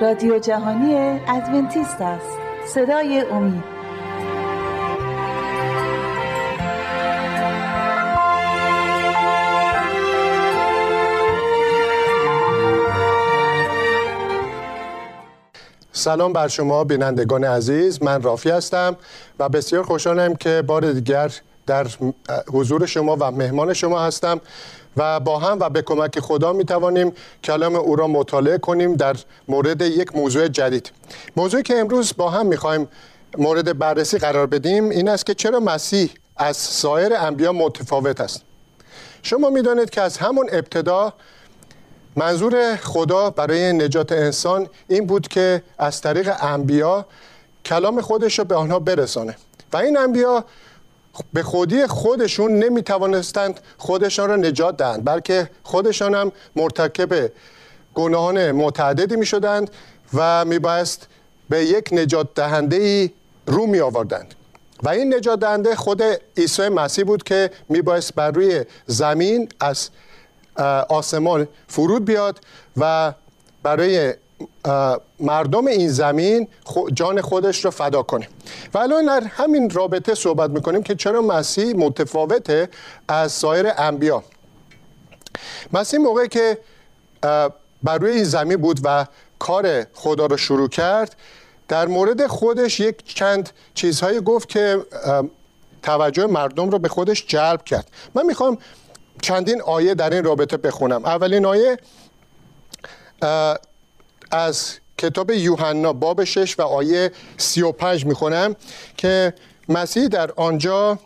رادیو جهانی ادونتیست است. صدای امید. سلام بر شما بینندگان عزیز. من رافی هستم و بسیار خوشحالم که بار دیگر در حضور شما و مهمان شما هستم. و با هم و به کمک خدا می توانیم کلام او را مطالعه کنیم در مورد یک موضوع جدید. موضوعی که امروز با هم می خواهیم مورد بررسی قرار بدیم این است که چرا مسیح از سایر انبیا متفاوت است. شما می دانید که از همون ابتدا منظور خدا برای نجات انسان این بود که از طریق انبیا کلام خودش رو به آنها برسانه و این انبیا به خودی خودشون نمی توانستند خودشان را نجات دهند بلکه خودشان هم مرتکب گناهان متعددی می شدند و می بایست به یک نجات دهنده ای رو می آوردند و این نجات دهنده خود عیسی مسیح بود که می بایست بر روی زمین از آسمان فرود بیاد و برای مردم این زمین جان خودش رو فدا کنه. و الان در همین رابطه صحبت می‌کنیم که چرا مسیح متفاوته از سایر انبیا. مسیح موقعی که بر روی این زمین بود و کار خدا رو شروع کرد در مورد خودش یک چند چیزهایی گفت که توجه مردم رو به خودش جلب کرد. من می‌خوام چندین آیه در این رابطه بخونم. اولین آیه از کتاب یوحنا باب 6 و آیه 35 می‌خونم که مسیح در آنجا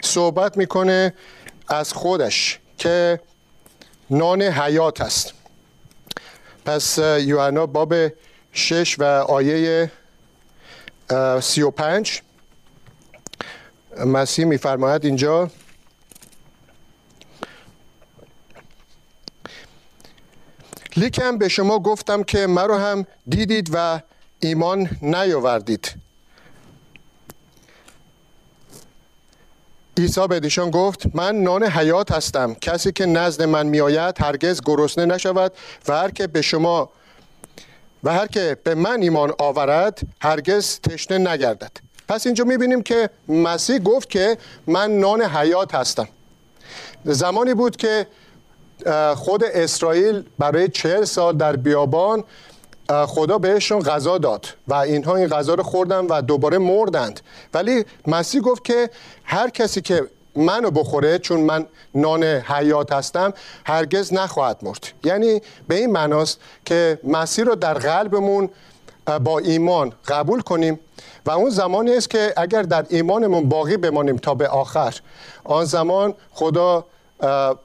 صحبت می‌کنه از خودش که نان حیات است. پس یوحنا باب 6 و آیه 35 مسیح میفرماید اینجا لیکن به شما گفتم که مرا هم دیدید و ایمان نیاوردید. عیسی به دیشان گفت من نان حیات هستم. کسی که نزد من میآید هرگز گرسنه نشود و هر که به شما و هر که به من ایمان آورد هرگز تشنه نگردد. پس اینجا می‌بینیم که مسیح گفت که من نان حیات هستم. زمانی بود که خود اسرائیل برای چهل سال در بیابان خدا بهشون غذا داد و اینها این غذا رو خوردن و دوباره مردند. ولی مسیح گفت که هر کسی که منو بخوره چون من نان حیات هستم هرگز نخواهد مرد. یعنی به این معناست که مسیح رو در قلبمون با ایمان قبول کنیم. و اون زمانی است که اگر در ایمانمون باقی بمانیم تا به آخر آن زمان خدا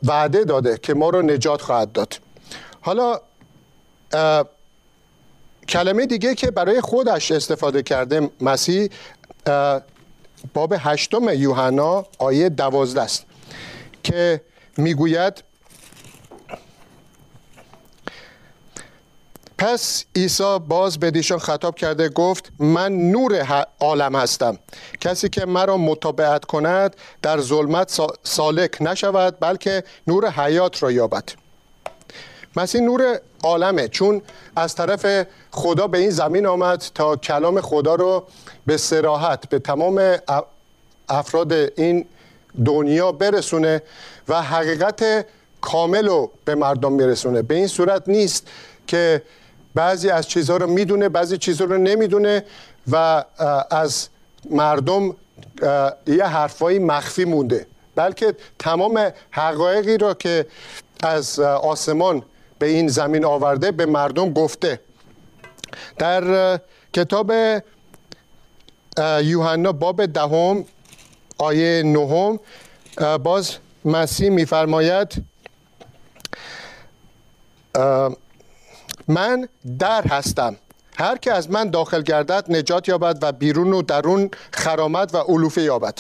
وعده داده که ما رو نجات خواهد داد. حالا کلمه دیگه که برای خودش استفاده کرده مسیح باب هشتم یوحنا آیه دوازده است که می‌گوید پس عیسی باز به دیشان خطاب کرده گفت من نور عالم هستم. کسی که مرا مطابعت کند در ظلمت سالک نشود بلکه نور حیات را یابد. مسیح نور عالمه چون از طرف خدا به این زمین آمد تا کلام خدا رو به سراحت به تمام افراد این دنیا برسونه و حقیقت کامل رو به مردم میرسونه. به این صورت نیست که بعضی از چیزها رو می‌دونه بعضی چیزها رو نمی‌دونه و از مردم یه حرفایی مخفی مونده. بلکه تمام حقایقی را که از آسمان به این زمین آورده به مردم گفته. در کتاب یوحنا باب دهم آیه نهم باز مسیح میفرماید من در هستم. هر که از من داخل گردد نجات یابد و بیرون و درون خرامت و علوفه یابد.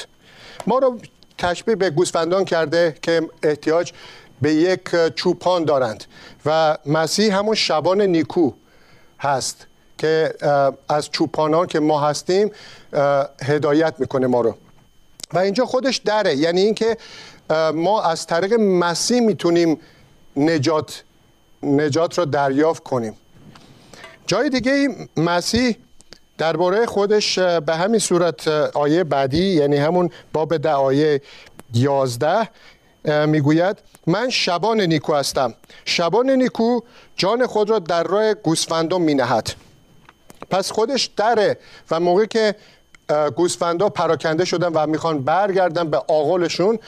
ما رو تشبیه به گوسفندان کرده که احتیاج به یک چوپان دارند و مسیح همون شبان نیکو هست که از چوپانان که ما هستیم هدایت می‌کنه ما رو. و اینجا خودش دره. یعنی اینکه ما از طریق مسیح می‌تونیم نجات نجات را دریافت کنیم. جای دیگه مسیح درباره خودش به همین صورت آیه بعدی یعنی همون باب ده آیه یازده می‌گوید من شبان نیکو هستم. شبان نیکو جان خود را در راه گوسفندان می نهد پس خودش دره و موقعی که گوسفندا پراکنده شدن و می‌خوان برگردن به آغلشون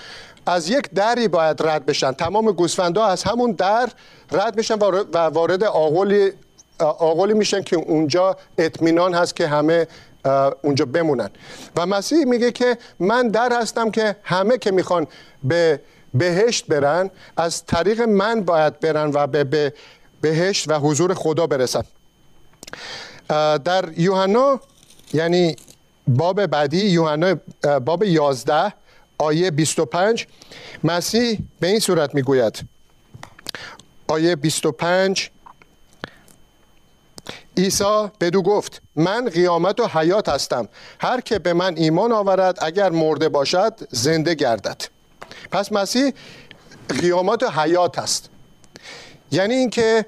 از یک دری باید رد بشن. تمام گوسفندا از همون در رد میشن و وارد آغلی آغلی میشن که اونجا اطمینان هست که همه اونجا بمونن. و مسیح میگه که من در هستم که همه که می‌خوان به بهشت برن از طریق من باید برن و به بهشت و حضور خدا برسن در یوحنا یعنی باب بعدی یوحنا باب 11 آیه 25 مسیح به این صورت می‌گوید. آیه 25 عیسی بدو گفت من قیامت و حیات هستم. هر که به من ایمان آورد اگر مرده باشد زنده گردد. پس مسیح قیامت و حیات است یعنی اینکه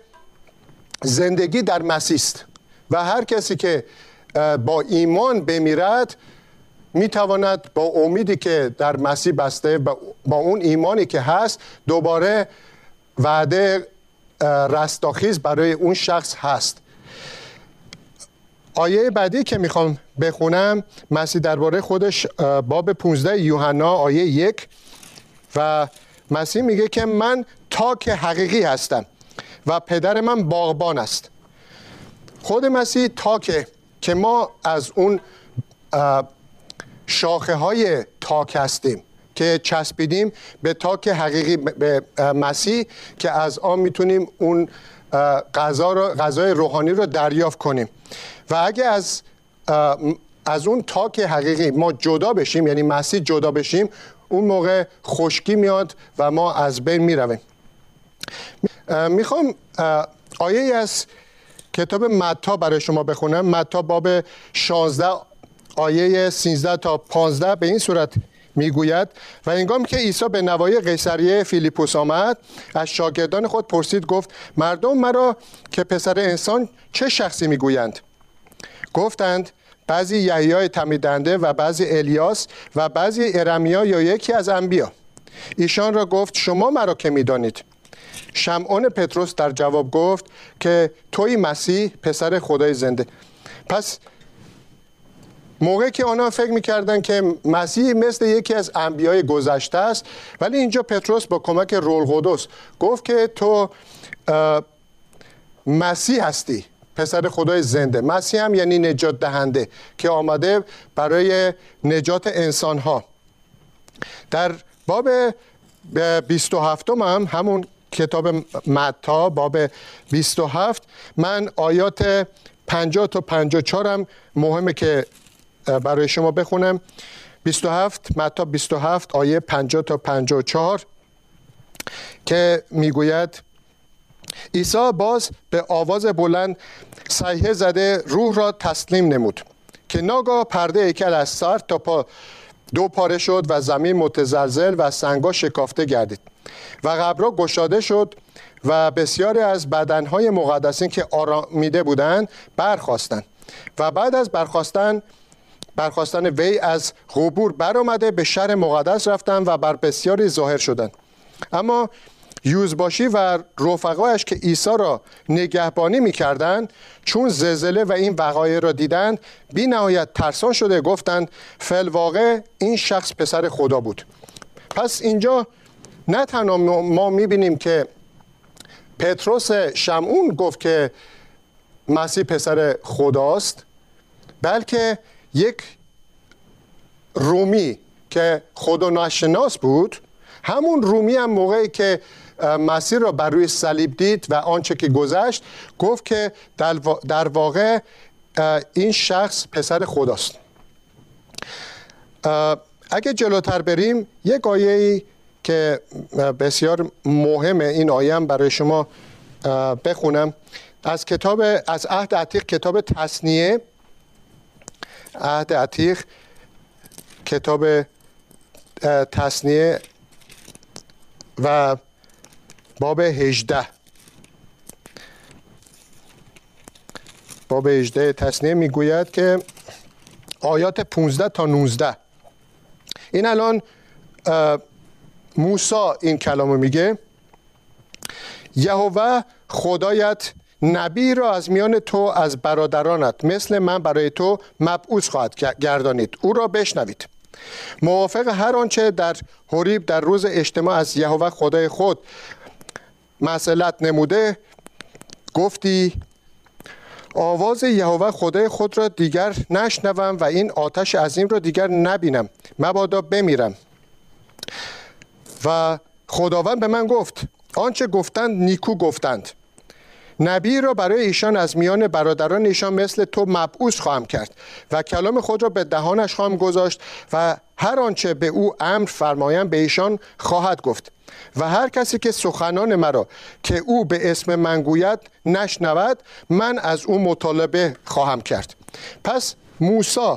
زندگی در مسیح است و هر کسی که با ایمان بمیرد می‌تواند با امیدی که در مسیح بسته با اون ایمانی که هست دوباره وعده رستاخیز برای اون شخص هست. آیه بعدی که می‌خوام بخونم مسیح درباره خودش باب 15 یوحنا آیه یک و مسیح میگه که من تاک حقیقی هستم و پدر من باغبان است. خود مسیح تاکه که ما از اون شاخه های تاک هستیم که چسبیدیم به تاک حقیقی به مسیح که از آن می‌تونیم اون غذا رو غذای روحانی رو دریافت کنیم. و اگه از از اون تاک حقیقی ما جدا بشیم یعنی مسیح جدا بشیم اون موقع خشکی میاد و ما از بین می‌رویم. می‌خوام آیه از کتاب متا برای شما بخونم. متا باب 16 آیه 13 تا 15 به این صورت می‌گوید و انگام که عیسی به نوای قیصریه فیلیپوس آمد از شاگردان خود پرسید گفت مردم مرا که پسر انسان چه شخصی می‌گویند؟ گفتند بعضی یحیای تمیدنده و بعضی الیاس و بعضی ارمیا یا یکی از انبیا. ایشان را گفت شما مرا که می‌دانید؟ شمعون پتروس در جواب گفت که توی مسیح پسر خدای زنده. پس موقعی که آنها فکر می‌کردن که مسیح مثل یکی از انبیای گذشته است ولی اینجا پتروس با کمک رول قدس گفت که تو مسیح هستی پسر خدای زنده. مسیح هم یعنی نجات دهنده که آمده برای نجات انسان ها در باب 27 هم همون کتاب متا باب 27 من آیات 50 تا 54 هم مهمه که برای شما بخونم. 27 متا 27 آیه 50 تا 54 که می‌گوید عیسی باز به آواز بلند صیحه زده روح را تسلیم نمود که ناگاه پرده ایکل از سر تا پا دو پاره شد و زمین متزلزل و سنگا شکافته گردید و قبرها گشاده شد و بسیاری از بدنهای مقدسین که آرامیده بودند برخواستند و بعد از برخواستن برخواستن وی از غبور برآمده به شهر مقدس رفتند و بر بسیاری ظاهر شدند اما یوزباشی و رفقایش که عیسی را نگهبانی می‌کردند چون زلزله و این وقایع را دیدند بی نهایت ترسان شده گفتند فل واقع این شخص پسر خدا بود. پس اینجا نه تنها ما می‌بینیم که پتروس شمعون گفت که مسیح پسر خداست بلکه یک رومی که خدا ناشناس بود همون رومی هم موقعی که مسیر را بر روی صلیب دید و آنچه که گذشت گفت که در واقع این شخص پسر خداست. اگه جلوتر بریم یک آیه که بسیار مهمه این آیه هم برای شما بخونم. از کتاب از عهد عتیق کتاب تصنیه عهد عتیق کتاب تصنیه و باب 18 باب 18 تصنیه می‌گوید که آیات 15 تا 19 این الان موسا این کلامو میگه. یهوه خدایت نبی را از میان تو از برادرانت مثل من برای تو مبعوث خواهد گردانید. او را بشنوید. موافق هر آنچه در حریب در روز اجتماع از یهوه خدای خود مسئلت نموده گفتی آواز یهوه خدای خود را دیگر نشنوم و این آتش عظیم را دیگر نبینم. مبادا بمیرم. و خداوند به من گفت آنچه گفتند نیکو گفتند. نبی را برای ایشان از میان برادران ایشان مثل تو مبعوث خواهم کرد و کلام خود را به دهانش خواهم گذاشت و هر آنچه به او امر فرمایم به ایشان خواهد گفت و هر کسی که سخنان مرا که او به اسم من گوید نشنود من از او مطالبه خواهم کرد. پس موسی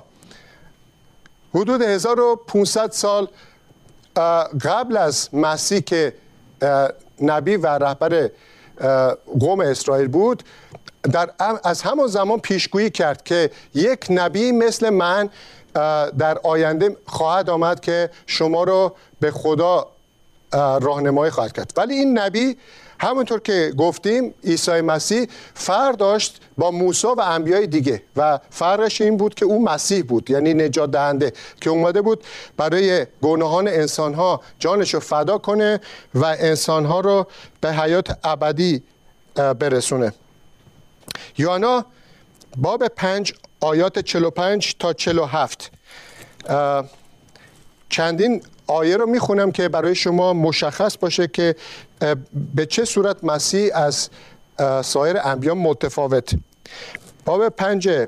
حدود 1500 سال قبل از مسیح که نبی و رهبر قوم اسرائیل بود در از همون زمان پیشگویی کرد که یک نبی مثل من در آینده خواهد آمد که شما رو به خدا راهنمایی خواهد کرد. ولی این نبی همونطور که گفتیم عیسی مسیح فرق داشت با موسی و انبیای دیگه و فرقش این بود که او مسیح بود یعنی نجات دهنده که اومده بود برای گناهان انسان ها جانش رو فدا کنه و انسان ها رو به حیات ابدی برسونه. یوانا باب پنج آیات 45 تا 47 چندین آیه رو می‌خونم که برای شما مشخص باشه که به چه صورت مسیح از سایر انبیان متفاوت. باب پنج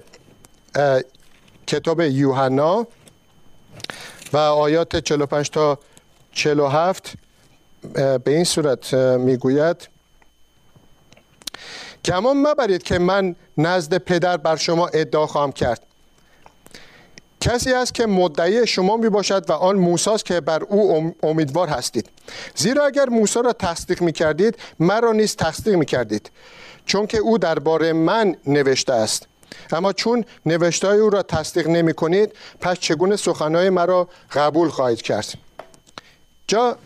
کتاب یوحنا و آیات 45 تا 47 به این صورت می‌گوید گمان مبرید که من نزد پدر بر شما ادعا خواهم کرد. کسی است که مدعی شما می باشد و آن موساست که بر او امیدوار هستید. زیرا اگر موسی را تصدیق می کردید مرا نیز تصدیق می کردید چون که او درباره من نوشته است. اما چون نوشته او را تصدیق نمی کنید پس چگونه سخنهای مرا قبول خواهید کرد؟ جا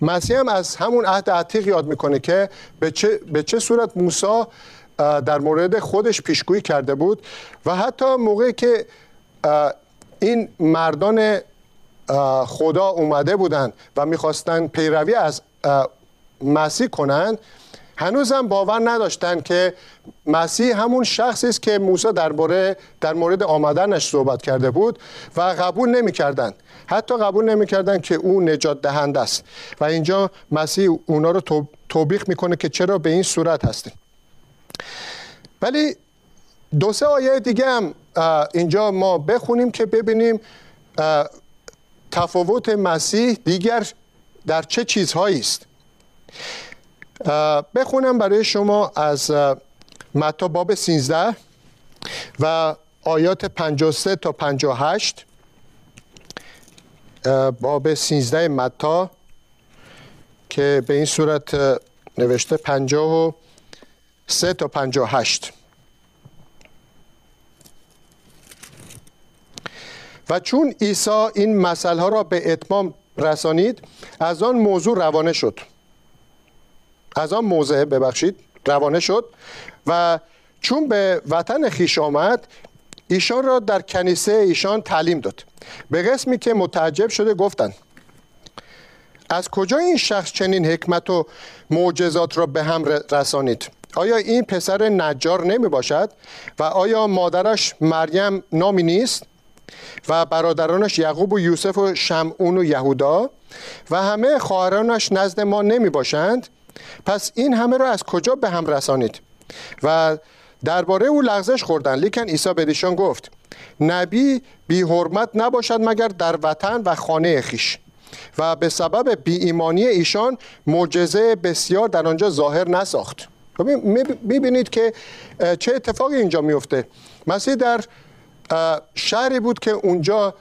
مسیح هم از همون عهد عتیق یاد می‌کنه که به چه, به چه صورت موسی در مورد خودش پیشگویی کرده بود و حتی موقعی که این مردان خدا اومده بودند و می‌خواستن پیروی از مسیح کنند هنوزم باور نداشتن که مسیح همون شخصی است که موسی درباره در مورد آمدنش صحبت کرده بود و قبول نمی‌کردند حتی قبول نمی‌کردن که او نجات دهنده است. و اینجا مسیح اونا رو توبیخ می‌کنه که چرا به این صورت هستیم ولی دو سه آیه دیگه هم اینجا ما بخونیم که ببینیم تفاوت مسیح دیگر در چه چیزهایی است. بخونم برای شما از متا باب 13 و آیات 53 تا 58 باب 13 متا که به این صورت نوشته 53 تا 58 و چون عیسی این مسئله را به اتمام رسانید از آن موضوع روانه شد. از آن موضع ببخشید روانه شد و چون به وطن خیش آمد ایشان را در کنیسه ایشان تعلیم داد. به قسمی که متعجب شده گفتند از کجا این شخص چنین حکمت و معجزات را به هم رسانید؟ آیا این پسر نجار نمی باشد و آیا مادرش مریم نامی نیست؟ و برادرانش یعقوب و یوسف و شمعون و یهودا و همه خواهرانش نزد ما نمی باشند. پس این همه را از کجا به هم رسانید؟ و درباره او لغزش خوردن لیکن عیسی به دیشان گفت نبی بی حرمت نباشد مگر در وطن و خانه خیش. و به سبب بی ایمانی ایشان معجزه بسیار در آنجا ظاهر نساخت. می‌بینید که چه اتفاقی اینجا میفته مسیح در شهری بود که اونجا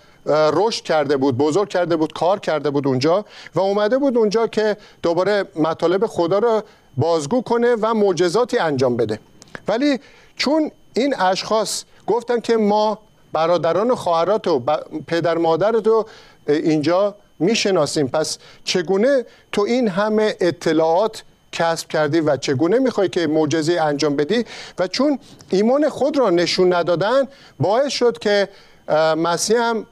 رشد کرده بود بزرگ کرده بود کار کرده بود اونجا و اومده بود اونجا که دوباره مطالب خدا رو بازگو کنه و معجزاتی انجام بده. ولی چون این اشخاص گفتن که ما برادران و خواهرات و پدر مادرت رو اینجا می‌شناسیم پس چگونه تو این همه اطلاعات کسب کردی و چگونه می‌خوای که معجزه انجام بدی؟ و چون ایمان خود را نشون ندادن باعث شد که مسیح هم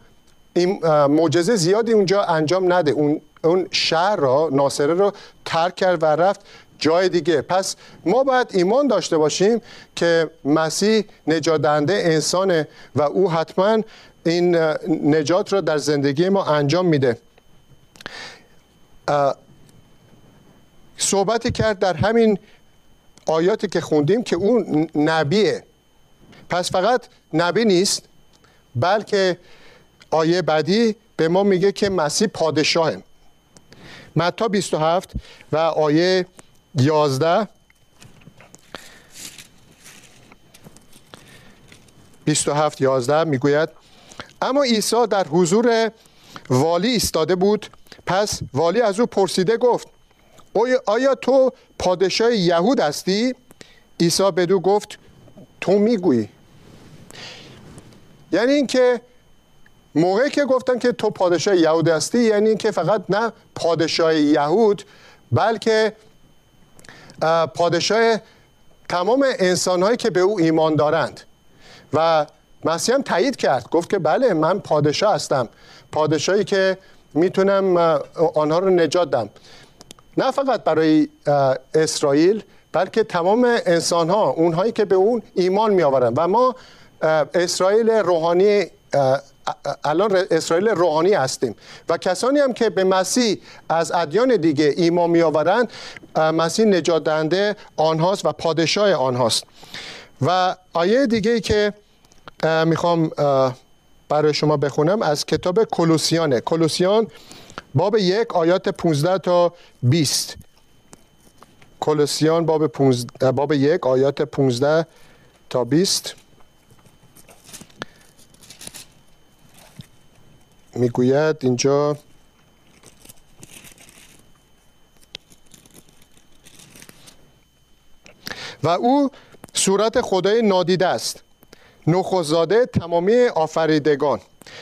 معجزه زیادی اونجا انجام نده. اون اون شهر را ناصره رو ترک کرد و رفت جای دیگه. پس ما باید ایمان داشته باشیم که مسیح نجادنده انسانه و او حتما این نجات را در زندگی ما انجام میده. صحبتی کرد در همین آیاتی که خوندیم که اون نبیه. پس فقط نبی نیست بلکه آیه بعدی به ما میگه که مسیح پادشاهه. متا 27 و آیه 11 27 11 می‌گوید اما عیسی در حضور والی ایستاده بود. پس والی از او پرسیده گفت آیا تو پادشاه یهود هستی؟ عیسی بدو گفت تو می‌گویی. یعنی اینکه موقعی که گفتن که تو پادشاه یهود هستی یعنی اینکه فقط نه پادشاه یهود بلکه پادشاه تمام انسانهایی که به او ایمان دارند. و مسیح هم تایید کرد. گفت که بله من پادشاه هستم. پادشاهی که می‌تونم آنها رو نجات دم. نه فقط برای اسرائیل بلکه تمام انسان ها اونهایی که به اون ایمان می آورند و ما اسرائیل روحانی الان اسرائیل روحانی هستیم. و کسانی هم که به مسیح از ادیان دیگه ایمان می آورند مسیح نجات دهنده آنهاست و پادشاه آنهاست. و آیه دیگه ای که می‌خوام برای شما بخونم از کتاب کلوسیانه. کلوسیان باب یک آیات 15 تا 20 کلوسیان باب, باب یک آیات 15 تا 20 می‌گوید اینجا و او صورت خدای نادیده است. نخوزاده تمامی آفریدگان.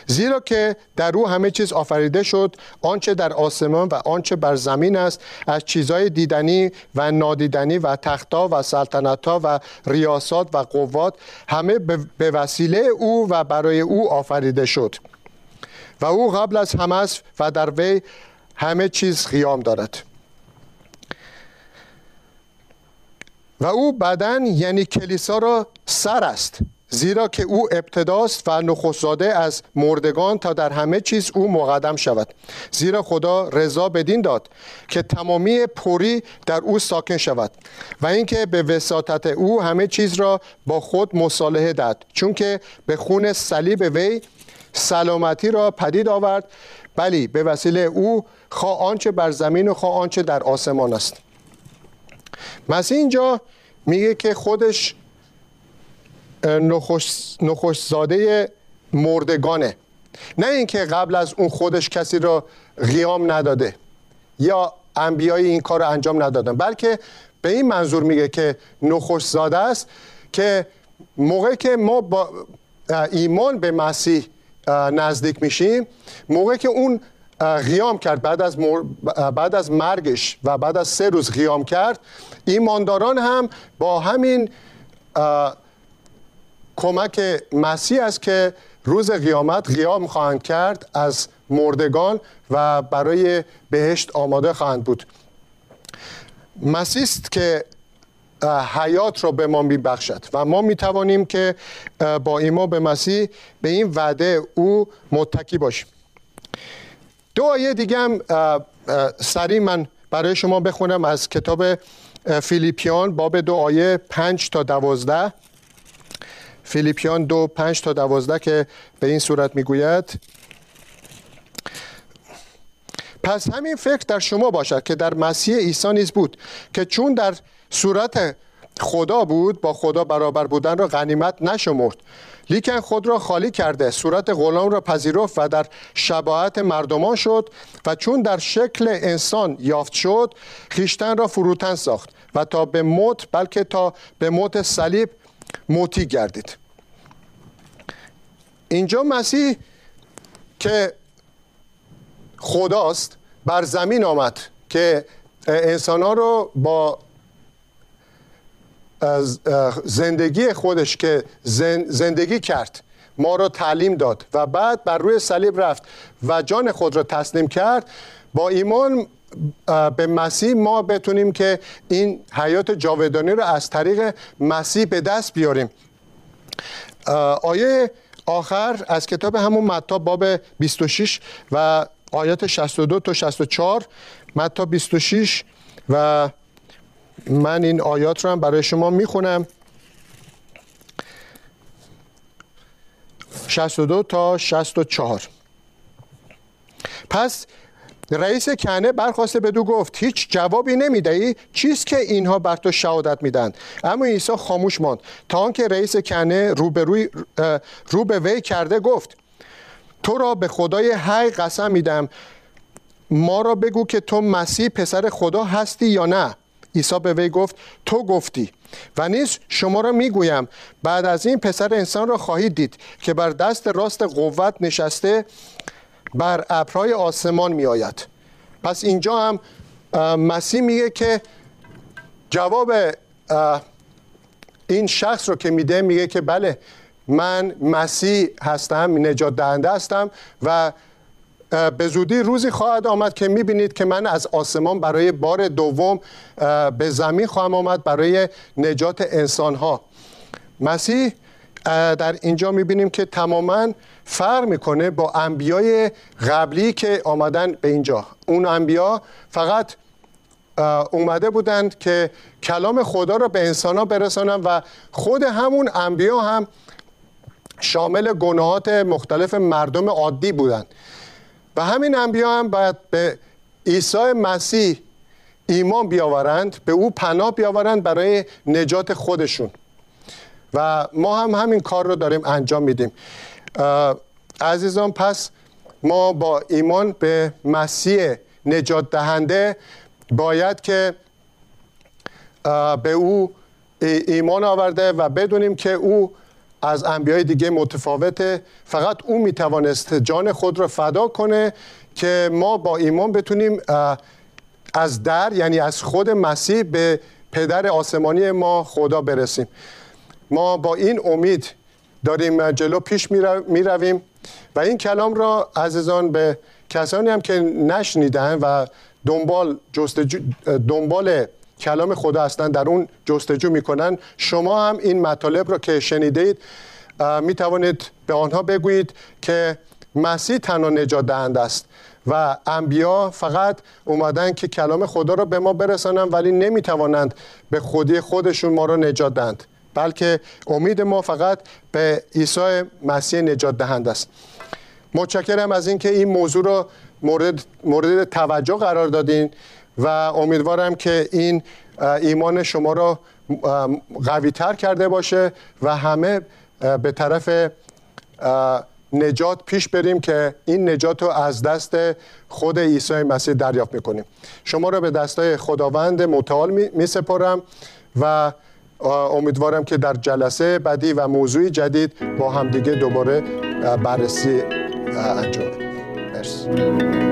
زیرا که در او همه چیز آفریده شد آنچه در آسمان و آنچه بر زمین است از چیزهای دیدنی و نادیدنی و تختا و سلطنتها و ریاسات و قوات همه به وسیله او و برای او آفریده شد. و او قبل از همه است و در وی همه چیز قیام دارد. و او بدن یعنی کلیسا را سر است. زیرا که او ابتداست و نخستزاده از مردگان تا در همه چیز او مقدم شود. زیرا خدا رضا بدین داد که تمامی پوری در او ساکن شود و اینکه به وساطت او همه چیز را با خود مصالحه داد چون که به خون صلیب وی سلامتی را پدید آورد بلی به وسیله او خواه آنچه بر زمین و خواه آنچه در آسمان است. مسیح اینجا میگه که خودش نخوش زاده مردگانه. نه اینکه قبل از اون خودش کسی را قیام نداده یا انبیای این کار رو انجام ندادن بلکه به این منظور میگه که نخوش زاده است که موقعی که ما با ایمان به مسیح نزدیک میشیم موقعی که اون قیام کرد بعد از, بعد از مرگش و بعد از سه روز قیام کرد ایمانداران هم با همین کمک مسیح است که روز قیامت قیام خواهند کرد از مردگان و برای بهشت آماده خواهند بود. مسیح است که حیات را به ما میبخشد و ما می‌توانیم که با ایمان به مسیح به این وعده او متکی باشیم. دو آیه دیگه هم سریع من برای شما بخونم از کتاب فیلیپیان باب دو آیه پنج تا دوازده. فیلیپیان دو پنج تا دوازده که به این صورت می‌گوید. پس همین فکر در شما باشد که در مسیح عیسی نیز بود که چون در صورت خدا بود با خدا برابر بودن را غنیمت نشمرد. لیکن خود را خالی کرده صورت غلام را پذیرفت و در شباهت مردمان شد و چون در شکل انسان یافت شد خیشتن را فروتن ساخت و تا به موت بلکه تا به موت صلیب موتی گردید. اینجا مسیح که خداست بر زمین آمد که انسان ها رو با زندگی خودش که زندگی کرد ما رو تعلیم داد و بعد بر روی صلیب رفت و جان خود را تسلیم کرد. با ایمان به مسیح ما بتونیم که این حیات جاودانی رو از طریق مسیح به دست بیاریم. آیه آخر از کتاب همون متا باب 26 و آیات 62 تا 64 متا 26 و من این آیات رو هم برای شما می‌خونم. 62 تا 64 پس رئیس کنه برخواسته بدو گفت هیچ جوابی نمی‌دهی؟ چیست که اینها بر تو شهادت میدن؟ اما عیسی خاموش ماند. تا آنکه رئیس کنه رو به, روی رو به وی کرده گفت تو را به خدای حی قسم میدم. ما را بگو که تو مسیح پسر خدا هستی یا نه. عیسی به وی گفت تو گفتی و نیز شما را می‌گویم. بعد از این پسر انسان را خواهید دید که بر دست راست قوت نشسته بر ابرهای آسمان می آید پس اینجا هم مسیح میگه که جواب این شخص رو که میده میگه که بله من مسیح هستم نجات دهنده هستم و به زودی روزی خواهد آمد که می‌بینید که من از آسمان برای بار دوم به زمین خواهم آمد برای نجات انسان ها مسیح در اینجا می‌بینیم که تماما فرق می‌کنه با انبیای قبلی که آمدن به اینجا. اون انبیا فقط اومده بودند که کلام خدا را به انسان ها برسانن و خود همون انبیا هم شامل گناهات مختلف مردم عادی بودند. و همین انبیا هم باید به عیسی مسیح ایمان بیاورند به او پناه بیاورند برای نجات خودشون. و ما هم همین کار رو داریم انجام میدیم. عزیزان پس ما با ایمان به مسیح نجات دهنده باید که به او ایمان آورده و بدونیم که او از انبیای دیگه متفاوته. فقط او می‌توانست جان خود را فدا کنه که ما با ایمان بتونیم از در یعنی از خود مسیح به پدر آسمانی ما خدا برسیم. ما با این امید داریم جلو پیش می رویم و این کلام را عزیزان به کسانی هم که نشنیدن و دنبال, جستجو دنبال کلام خدا هستند در اون جستجو می‌کنن شما هم این مطالب را که شنیدید می توانید به آنها بگویید که مسیح تنها نجات دهنده است و انبیا فقط اومدن که کلام خدا را به ما برسانن ولی نمی توانند به خودی خودشون ما را نجات دهند. بلکه امید ما فقط به عیسی مسیح نجات دهنده است. متشکرم از اینکه این موضوع را مورد, مورد توجه قرار دادین و امیدوارم که این ایمان شما را قوی تر کرده باشه و همه به طرف نجات پیش بریم که این نجات رو از دست خود عیسی مسیح دریافت می‌کنیم. شما را به دستای خداوند متعال می سپارم و امیدوارم که در جلسه بعدی و موضوع جدید با همدیگه دوباره بررسی انجام بدیم. مرسی.